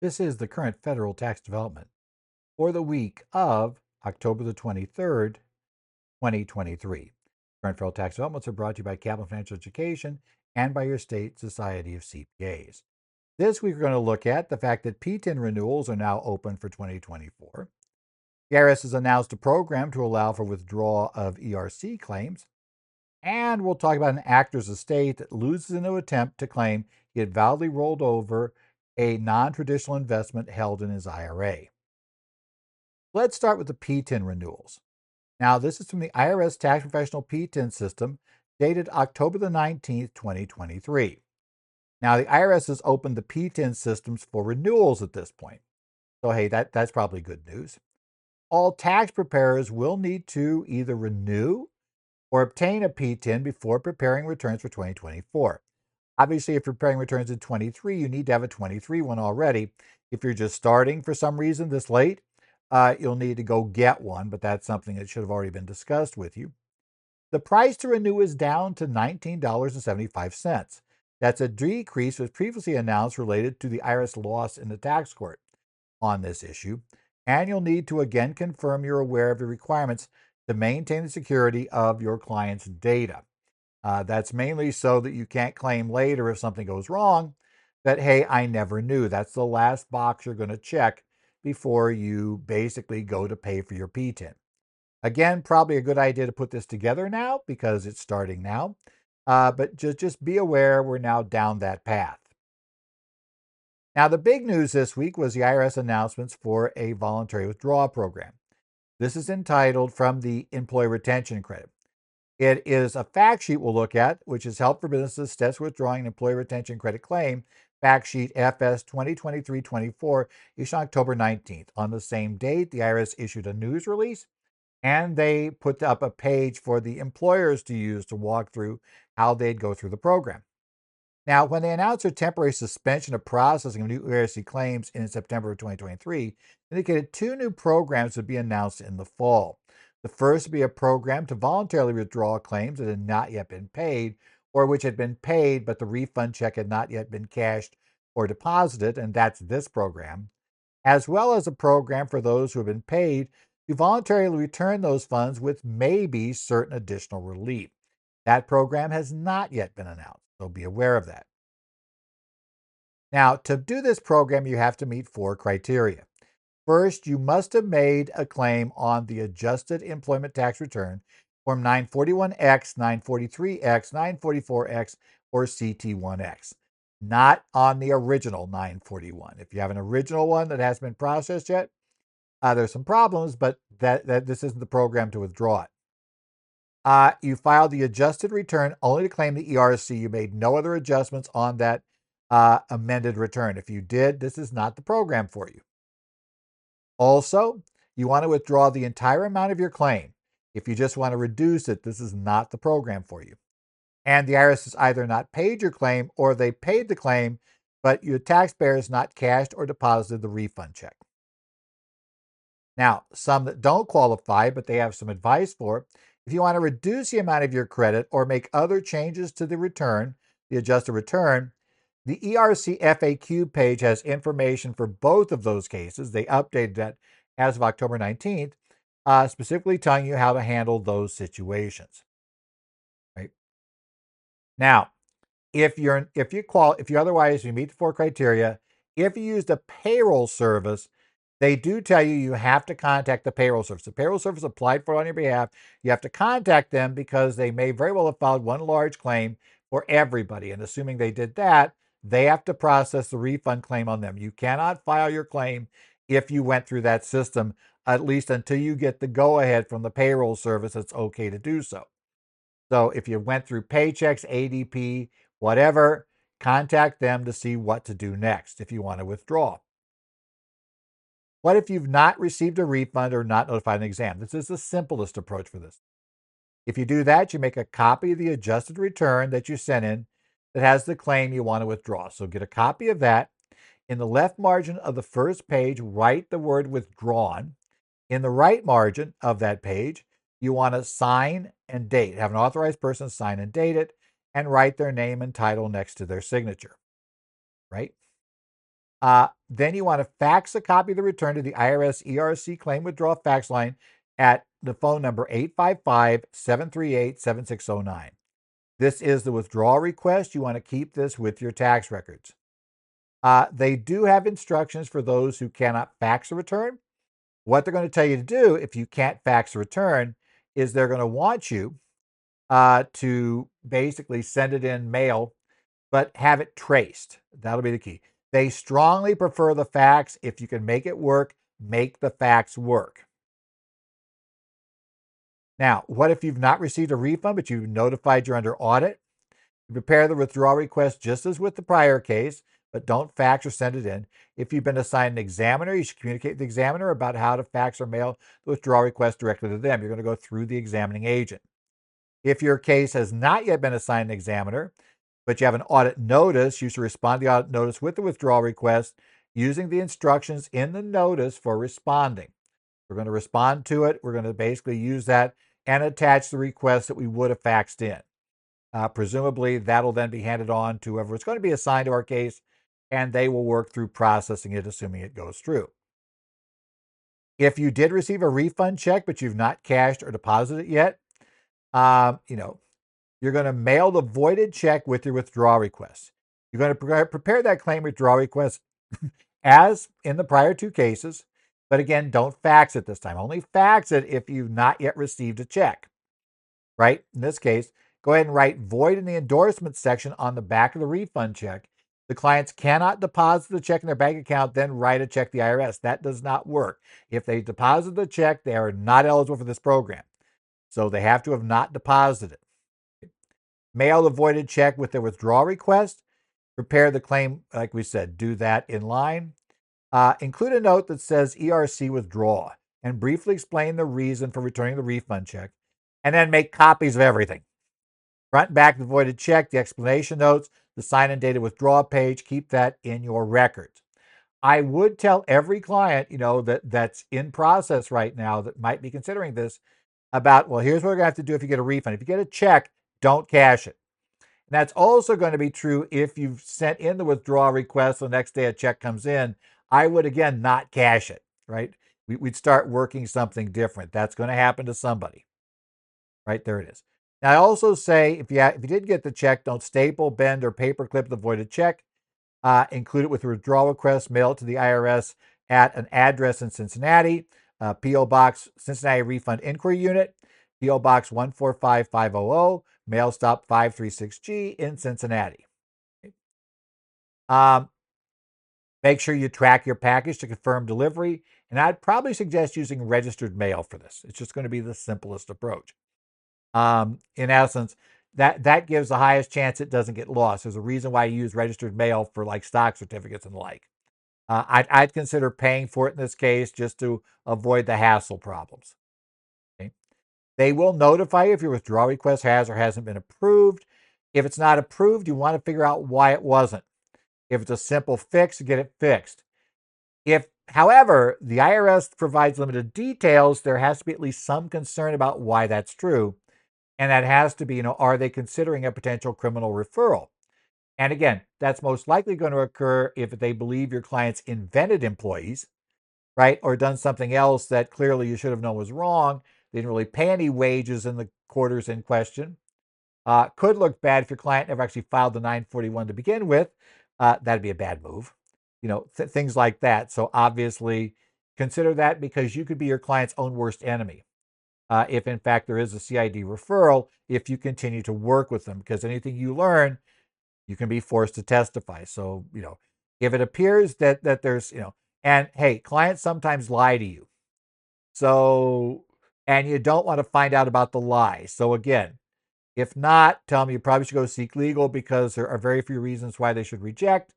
This is the current federal tax development for the week of October the 23rd, 2023. Current federal tax developments are brought to you by Kaplan Financial Education and by your state Society of CPAs. This week, we're going to look at the fact that PTIN renewals are now open for 2024. The IRS has announced a program to allow for withdrawal of ERC claims. And we'll talk about an actor's estate that loses in an attempt to claim he had validly rolled over a non traditional investment held in his IRA. Let's start with the PTIN renewals. Now, this is from the IRS Tax Professional PTIN system dated October the 19th, 2023. Now, the IRS has opened the PTIN systems for renewals at this point. So, hey, that, that's probably good news. All tax preparers will need to either renew or obtain a PTIN before preparing returns for 2024. Obviously, if you're preparing returns in 23, you need to have a 23 one already. If you're just starting for some reason this late, uh, you'll need to go get one, but that's something that should have already been discussed with you. The price to renew is down to $19.75. That's a decrease was previously announced related to the IRS loss in the tax court on this issue. And you'll need to again confirm you're aware of the requirements to maintain the security of your client's data. Uh, that's mainly so that you can't claim later if something goes wrong that, hey, I never knew. That's the last box you're going to check before you basically go to pay for your PTIN. Again, probably a good idea to put this together now because it's starting now. Uh, but just, just be aware we're now down that path. Now, the big news this week was the IRS announcements for a voluntary withdrawal program. This is entitled From the Employee Retention Credit. It is a fact sheet we'll look at, which is Help for Businesses Steps Withdrawing an Employee Retention Credit Claim, fact sheet FS 2023 24, issued on October 19th. On the same date, the IRS issued a news release and they put up a page for the employers to use to walk through how they'd go through the program. Now, when they announced their temporary suspension of processing of new ERC claims in September of 2023, indicated two new programs would be announced in the fall. The first would be a program to voluntarily withdraw claims that had not yet been paid or which had been paid but the refund check had not yet been cashed or deposited, and that's this program, as well as a program for those who have been paid to voluntarily return those funds with maybe certain additional relief. That program has not yet been announced, so be aware of that. Now, to do this program, you have to meet four criteria. First, you must have made a claim on the adjusted employment tax return, Form 941X, 943X, 944X, or CT1X, not on the original 941. If you have an original one that hasn't been processed yet, uh, there's some problems, but that, that this isn't the program to withdraw it. Uh, you filed the adjusted return only to claim the ERC. You made no other adjustments on that uh, amended return. If you did, this is not the program for you. Also, you want to withdraw the entire amount of your claim. If you just want to reduce it, this is not the program for you. And the IRS has either not paid your claim or they paid the claim, but your taxpayer has not cashed or deposited the refund check. Now, some that don't qualify, but they have some advice for, it, if you want to reduce the amount of your credit or make other changes to the return, the adjusted return, the ERC FAQ page has information for both of those cases. They updated that as of October 19th, uh, specifically telling you how to handle those situations. Right now, if you're if you qual if you otherwise you meet the four criteria, if you used a payroll service, they do tell you you have to contact the payroll service. The payroll service applied for it on your behalf. You have to contact them because they may very well have filed one large claim for everybody. And assuming they did that, they have to process the refund claim on them. You cannot file your claim if you went through that system, at least until you get the go ahead from the payroll service, it's okay to do so. So if you went through Paychex, ADP, whatever, contact them to see what to do next if you want to withdraw. What if you've not received a refund or not notified an exam? This is the simplest approach for this. If you do that, you make a copy of the adjusted return that you sent in that has the claim you want to withdraw. So get a copy of that. In the left margin of the first page, write the word withdrawn. In the right margin of that page, you want to sign and date. Have an authorized person sign and date it and write their name and title next to their signature. Right? Uh, then you want to fax a copy of the return to the IRS ERC claim withdrawal fax line at the phone number 855 738 7609. This is the withdrawal request. You want to keep this with your tax records. Uh, they do have instructions for those who cannot fax a return. What they're going to tell you to do if you can't fax a return is they're going to want you uh, to basically send it in mail, but have it traced. That'll be the key. They strongly prefer the fax. If you can make it work, make the fax work. Now, what if you've not received a refund, but you've notified you're under audit? You prepare the withdrawal request just as with the prior case, but don't fax or send it in. If you've been assigned an examiner, you should communicate with the examiner about how to fax or mail the withdrawal request directly to them. You're going to go through the examining agent. If your case has not yet been assigned an examiner, but you have an audit notice, you should respond to the audit notice with the withdrawal request using the instructions in the notice for responding. We're going to respond to it. We're going to basically use that and attach the request that we would have faxed in. Uh, presumably, that'll then be handed on to whoever is going to be assigned to our case, and they will work through processing it, assuming it goes through. If you did receive a refund check, but you've not cashed or deposited it yet, um, you know, you're going to mail the voided check with your withdrawal request. You're going to prepare that claim withdrawal request as in the prior two cases, but again, don't fax it this time. Only fax it if you've not yet received a check, right? In this case, go ahead and write void in the endorsement section on the back of the refund check. The clients cannot deposit the check in their bank account, then write a check to the IRS. That does not work. If they deposit the check, they are not eligible for this program. So they have to have not deposited. It. Mail the voided check with their withdrawal request. Prepare the claim, like we said, do that in line. Uh, include a note that says ERC withdraw and briefly explain the reason for returning the refund check. And then make copies of everything. Front and back the voided check, the explanation notes, the sign and data withdrawal page. Keep that in your records. I would tell every client, you know, that that's in process right now that might be considering this about, well, here's what we're going to have to do if you get a refund. If you get a check, don't cash it. And that's also going to be true if you've sent in the withdrawal request. The next day a check comes in. I would, again, not cash it, right? We'd start working something different. That's going to happen to somebody. Right there it is. Now, I also say if you, if you did get the check, don't staple, bend, or paperclip the voided check. Uh, include it with a withdrawal request, mail it to the IRS at an address in Cincinnati uh, P.O. Box Cincinnati Refund Inquiry Unit, P.O. Box 145500, mail stop 536G in Cincinnati. Um, make sure you track your package to confirm delivery, and I'd probably suggest using registered mail for this. It's just going to be the simplest approach. Um, in essence, that that gives the highest chance it doesn't get lost. There's a reason why you use registered mail for like stock certificates and the like. Uh, I'd, I'd, consider paying for it in this case just to avoid the hassle problems. Okay. They will notify you if your withdrawal request has or hasn't been approved. If it's not approved, you want to figure out why it wasn't. If it's a simple fix, get it fixed. If, however, the IRS provides limited details, there has to be at least some concern about why that's true. And that has to be, you know, are they considering a potential criminal referral? And again, that's most likely going to occur if they believe your clients invented employees, right? Or done something else that clearly you should have known was wrong. They didn't really pay any wages in the quarters in question. Uh, could look bad if your client never actually filed the 941 to begin with. Uh, that'd be a bad move. You know, th- things like that. So obviously, consider that because you could be your client's own worst enemy. Uh, if in fact there is a CID referral, if you continue to work with them, because anything you learn you can be forced to testify. So, you know, if it appears that that there's, you know, and hey, clients sometimes lie to you. So, and you don't want to find out about the lie. So again, if not, tell them you probably should go seek legal because there are very few reasons why they should reject.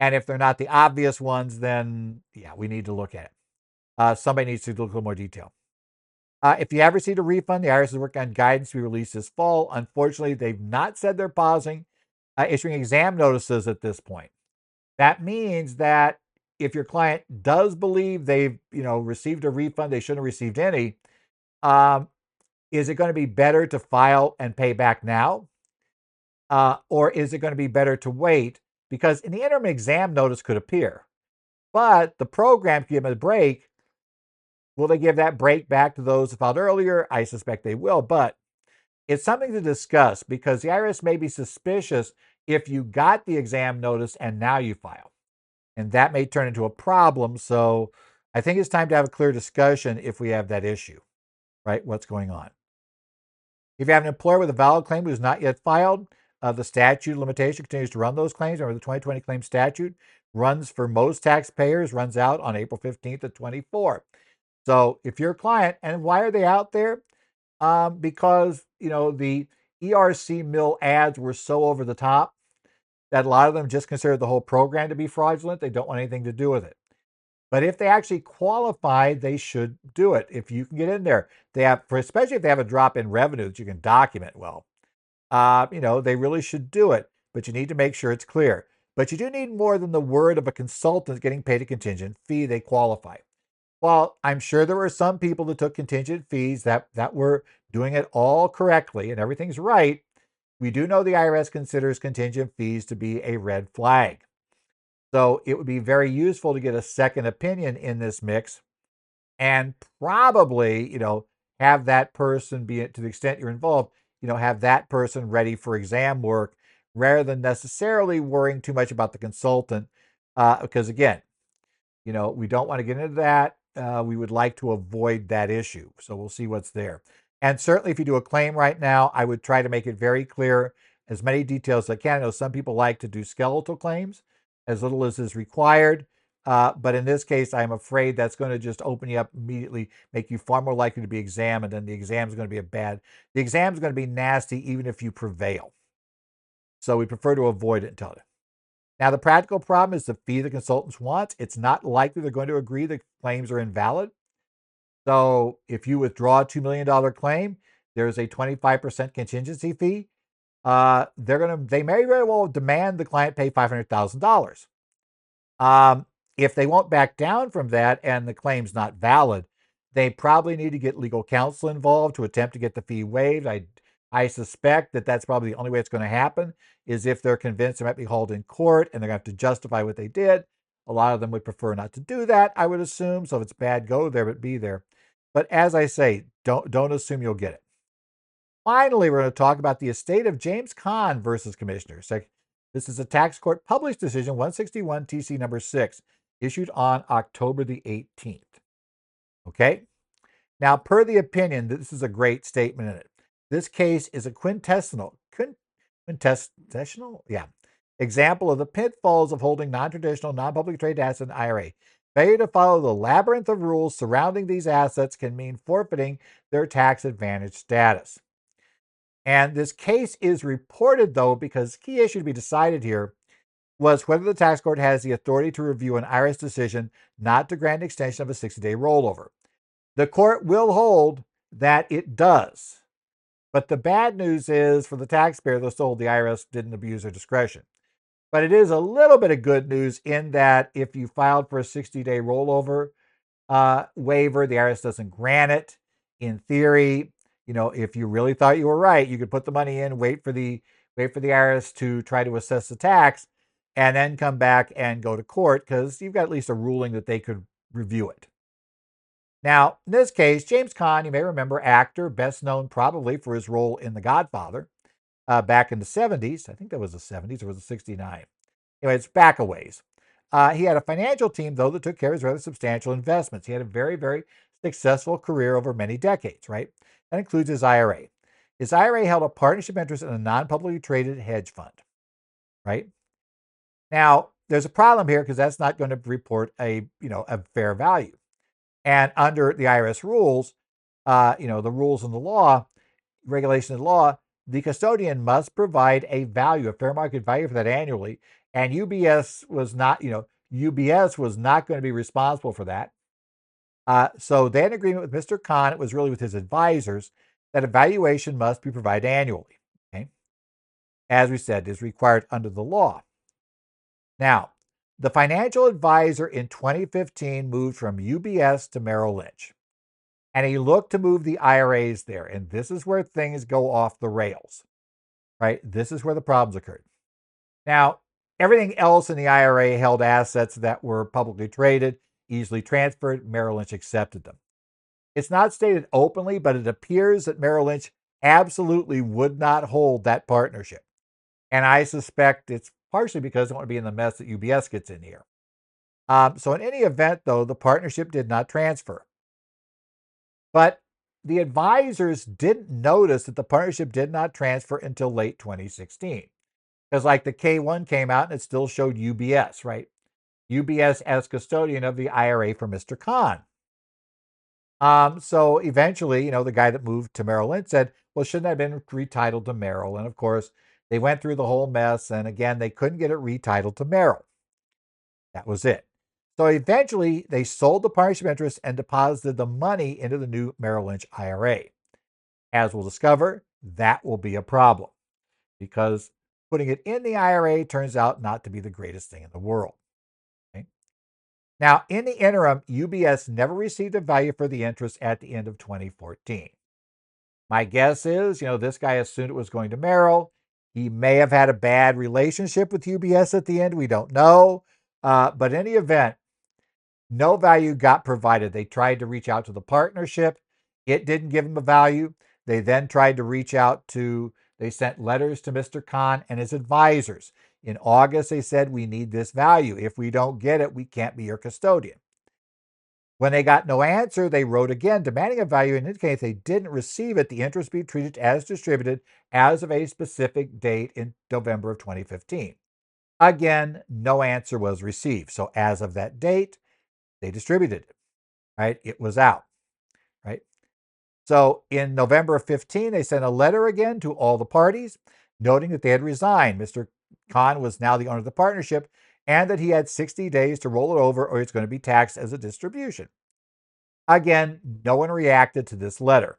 And if they're not the obvious ones, then yeah, we need to look at it. Uh, somebody needs to look a little more detail. Uh, if you have received a refund, the IRS is working on guidance to be released this fall. Unfortunately, they've not said they're pausing uh, issuing exam notices at this point. That means that if your client does believe they've you know received a refund, they shouldn't have received any. Um, is it going to be better to file and pay back now, uh, or is it going to be better to wait? Because in the interim, exam notice could appear. but the program can give them a break. Will they give that break back to those who filed earlier? I suspect they will, but it's something to discuss because the IRS may be suspicious if you got the exam notice and now you file. And that may turn into a problem. So I think it's time to have a clear discussion if we have that issue, right? What's going on? If you have an employer with a valid claim who's not yet filed, uh, the statute limitation continues to run those claims. Remember, the 2020 claim statute runs for most taxpayers, runs out on April 15th of 24. So if you're a client, and why are they out there? Um, because, you know, the ERC mill ads were so over the top that a lot of them just consider the whole program to be fraudulent. They don't want anything to do with it. But if they actually qualify, they should do it. If you can get in there, they have, for especially if they have a drop in revenue that you can document well, uh, you know, they really should do it. But you need to make sure it's clear. But you do need more than the word of a consultant getting paid a contingent fee. They qualify. Well, I'm sure there were some people that took contingent fees that, that were doing it all correctly and everything's right. We do know the IRS considers contingent fees to be a red flag. So it would be very useful to get a second opinion in this mix and probably, you know, have that person be to the extent you're involved, you know, have that person ready for exam work rather than necessarily worrying too much about the consultant. Uh, because again, you know, we don't want to get into that. Uh, we would like to avoid that issue. So we'll see what's there. And certainly, if you do a claim right now, I would try to make it very clear, as many details as I can. I know some people like to do skeletal claims as little as is required. Uh, but in this case, I'm afraid that's going to just open you up immediately, make you far more likely to be examined, and the exam is going to be a bad. The exam is going to be nasty even if you prevail. So we prefer to avoid it until then. Now, the practical problem is the fee the consultants want. It's not likely they're going to agree the claims are invalid. So if you withdraw a $2 million claim, there's a 25% contingency fee uh, they're going to, they may very well demand the client pay $500,000. Um, if they won't back down from that and the claim's not valid, they probably need to get legal counsel involved to attempt to get the fee waived. I, I suspect that that's probably the only way it's going to happen is if they're convinced they might be hauled in court and they're going to have to justify what they did. A lot of them would prefer not to do that, I would assume. So if it's bad, go there, but be there. But as I say, don't don't assume you'll get it. Finally, we're going to talk about the estate of James Caan versus Commissioners. This is a tax court published decision 161 TC number 6, issued on October the 18th. Okay? Now, per the opinion, this is a great statement in it. This case is a quintessential, quintessential, yeah, example of the pitfalls of holding non-traditional, non-public trade assets in IRA. Failure to follow the labyrinth of rules surrounding these assets can mean forfeiting their tax advantage status. And this case is reported, though, because key issue to be decided here was whether the tax court has the authority to review an IRS decision not to grant an extension of a 60 day rollover. The court will hold that it does. But the bad news is for the taxpayer, they're told the IRS didn't abuse their discretion. But it is a little bit of good news in that if you filed for a 60 day rollover uh, waiver, the IRS doesn't grant it. In theory, you know, if you really thought you were right, you could put the money in, wait for the wait for the IRS to try to assess the tax, and then come back and go to court because you've got at least a ruling that they could review it. Now, in this case, James Caan, you may remember, actor, best known probably for his role in The Godfather uh, back in the 70s. I think that was the 70s or was it 69? Anyway, it's back a ways. Uh, he had a financial team, though, that took care of his rather substantial investments. He had a very, very successful career over many decades, right? That includes his IRA. His IRA held a partnership interest in a non publicly traded hedge fund, right? Now, there's a problem here because that's not going to report a, you know, a fair value. And under the IRS rules, uh, you know, the rules in the law, regulation the law, the custodian must provide a value, a fair market value for that annually. And UBS was not, you know, UBS was not going to be responsible for that. Uh, so they had an agreement with Mr. Caan. It was really with his advisors that evaluation must be provided annually. Okay? As we said, is required under the law. Now, the financial advisor in 2015 moved from UBS to Merrill Lynch. And he looked to move the IRAs there. And this is where things go off the rails, right? This is where the problems occurred. Now, Everything else in the IRA held assets that were publicly traded, easily transferred. Merrill Lynch accepted them. It's not stated openly, but it appears that Merrill Lynch absolutely would not hold that partnership. And I suspect it's partially because they want to be in the mess that UBS gets in here. Um, so, in any event, though, the partnership did not transfer. But the advisors didn't notice that the partnership did not transfer until late 2016. Because, like, the K1 came out and it still showed UBS, right? UBS as custodian of the IRA for Mr. Caan. Um, so eventually, you know, the guy that moved to Merrill Lynch said, well, shouldn't I have been retitled to Merrill? And of course, they went through the whole mess. And again, they couldn't get it retitled to Merrill. That was it. So eventually, they sold the partnership interest and deposited the money into the new Merrill Lynch IRA. As we'll discover, that will be a problem because putting it in the IRA turns out not to be the greatest thing in the world. Now, in the interim, UBS never received a value for the interest at the end of 2014. My guess is, you know, this guy assumed it was going to Merrill. He may have had a bad relationship with UBS at the end. We don't know. Uh, but in any event, no value got provided. They tried to reach out to the partnership. It didn't give them a value. They then tried to reach out to, they sent letters to Mr. Caan and his advisors. In August, they said, We need this value. If we don't get it, we can't be your custodian. When they got no answer, they wrote again, demanding a value and indicating if they didn't receive it, the interest be treated as distributed as of a specific date in November of 2015. Again, no answer was received. So as of that date, they distributed it, right? It was out, right? So in November of 15, they sent a letter again to all the parties, noting that they had resigned. Mr. Caan was now the owner of the partnership and that he had 60 days to roll it over or it's going to be taxed as a distribution. Again, no one reacted to this letter.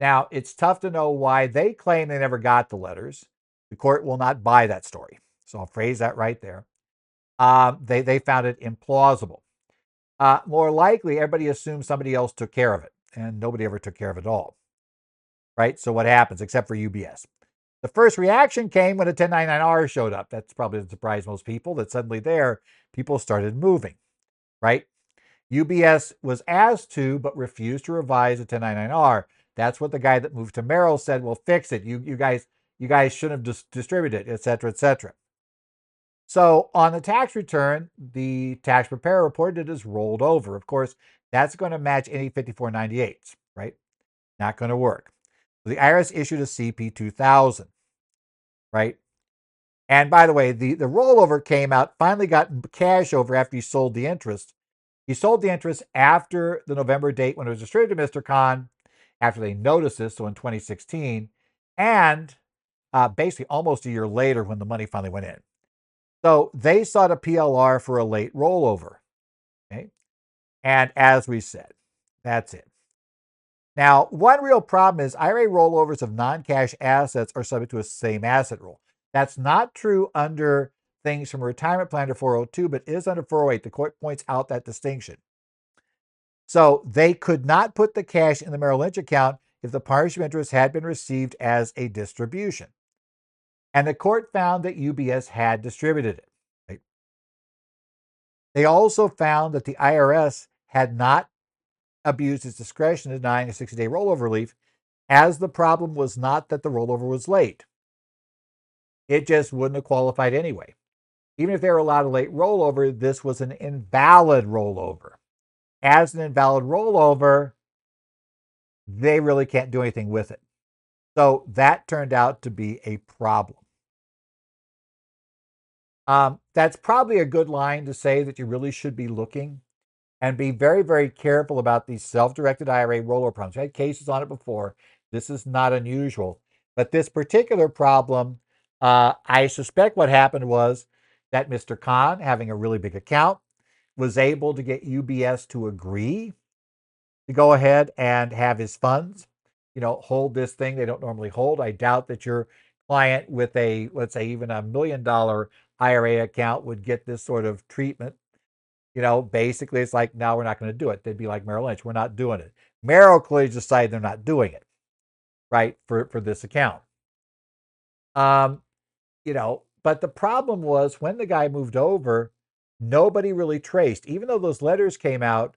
Now, it's tough to know why they claim they never got the letters. The court will not buy that story. So I'll phrase that right there. Um, they, they found it implausible. Uh, more likely, everybody assumed somebody else took care of it, and nobody ever took care of it all. Right? So what happens, except for UBS? The first reaction came when a 1099R showed up. That's probably the surprise most people that suddenly there people started moving, right? UBS was asked to, but refused to revise the 1099R. That's what the guy that moved to Merrill said. Well, fix it. You, you guys, you guys shouldn't have dis- distributed it, et cetera, et cetera. So on the tax return, the tax preparer reported it as rolled over. Of course, that's going to match any 5498s, right? Not going to work. The IRS issued a CP 2000, right? And by the way, the, the rollover came out, finally got cash over after he sold the interest. He sold the interest after the November date when it was distributed to Mr. Caan, after they noticed this, so in 2016, and uh, basically almost a year later when the money finally went in. So they sought a PLR for a late rollover. Okay. And as we said, that's it. Now, one real problem is IRA rollovers of non cash assets are subject to a same asset rule. That's not true under things from a retirement plan to 402, but is under 408. The court points out that distinction. So they could not put the cash in the Merrill Lynch account if the partnership interest had been received as a distribution. And the court found that UBS had distributed it. They also found that the IRS had not abused its discretion in denying a 60 day rollover relief, as the problem was not that the rollover was late. It just wouldn't have qualified anyway. Even if they were allowed a late rollover, this was an invalid rollover. As an invalid rollover, they really can't do anything with it. So that turned out to be a problem. Um, that's probably a good line to say that you really should be looking and be very, very careful about these self directed IRA roller problems. I had cases on it before. This is not unusual. But this particular problem, uh, I suspect what happened was that Mr. Caan, having a really big account, was able to get UBS to agree to go ahead and have his funds, you know, hold this thing they don't normally hold. I doubt that your client with a, let's say, even a million dollar IRA account would get this sort of treatment you know, basically it's like, now we're not going to do it. They'd be like Merrill Lynch, we're not doing it. Merrill clearly decided they're not doing it, right, for, for this account. Um, you know, but the problem was when the guy moved over, nobody really traced, even though those letters came out,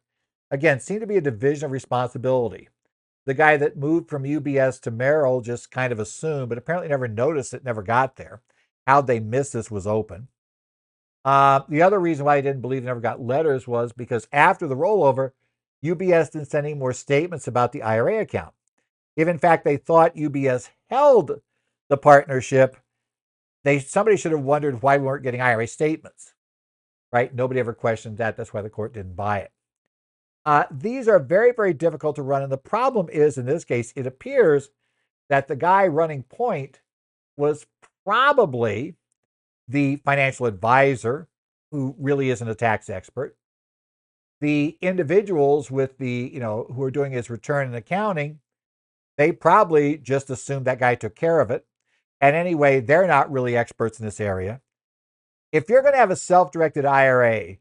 again, seemed to be a division of responsibility. The guy that moved from UBS to Merrill just kind of assumed, but apparently never noticed it, never got there. How they missed this was open. Uh, the other reason why I didn't believe they never got letters was because after the rollover, UBS didn't send any more statements about the IRA account. If in fact they thought UBS held the partnership, they somebody should have wondered why we weren't getting IRA statements. Right? Nobody ever questioned that. That's why the court didn't buy it. Uh, these are very, very difficult to run. And the problem is, in this case, it appears that the guy running point was probably the financial advisor who really isn't a tax expert the individuals with the, you know, who are doing his return and accounting, they probably just assumed that guy took care of it. And anyway, they're not really experts in this area. If you're going to have a self directed IRA,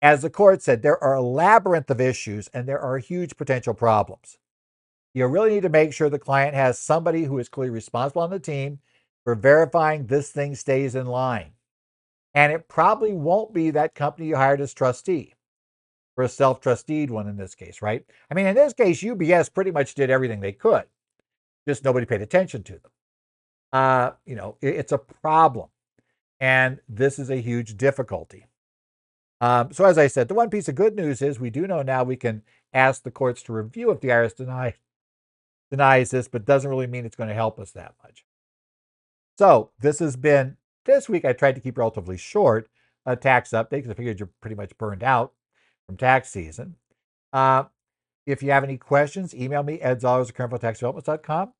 as the court said, there are a labyrinth of issues and there are huge potential problems. You really need to make sure the client has somebody who is clearly responsible on the team for verifying this thing stays in line. And it probably won't be that company you hired as trustee for a self trusted one in this case, right? I mean, in this case, UBS pretty much did everything they could, just nobody paid attention to them. Uh, you know, it, it's a problem. And this is a huge difficulty. Um, so, as I said, the one piece of good news is we do know now we can ask the courts to review if the IRS deny, denies this, but doesn't really mean it's going to help us that much. So, this has been this week. I tried to keep relatively short a tax update because I figured you're pretty much burned out from tax season. Uh, if you have any questions, email me, edzollers at currentfederaltaxdevelopments.com.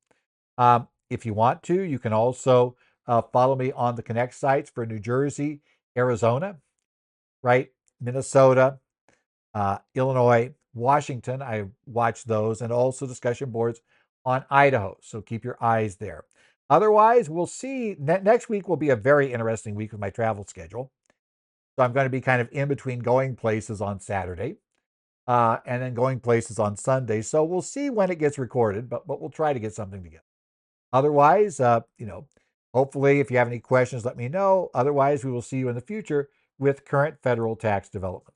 Um, if you want to, you can also uh, follow me on the Connect sites for New Jersey, Arizona, right? Minnesota, uh, Illinois, Washington. I watch those and also discussion boards on Idaho. So keep your eyes there. Otherwise, we'll see. Ne- next week will be a very interesting week with my travel schedule. So I'm going to be kind of in between going places on Saturday uh, and then going places on Sunday. So we'll see when it gets recorded, but, but we'll try to get something together. Otherwise, uh, you know, hopefully if you have any questions, let me know. Otherwise, we will see you in the future with current federal tax developments.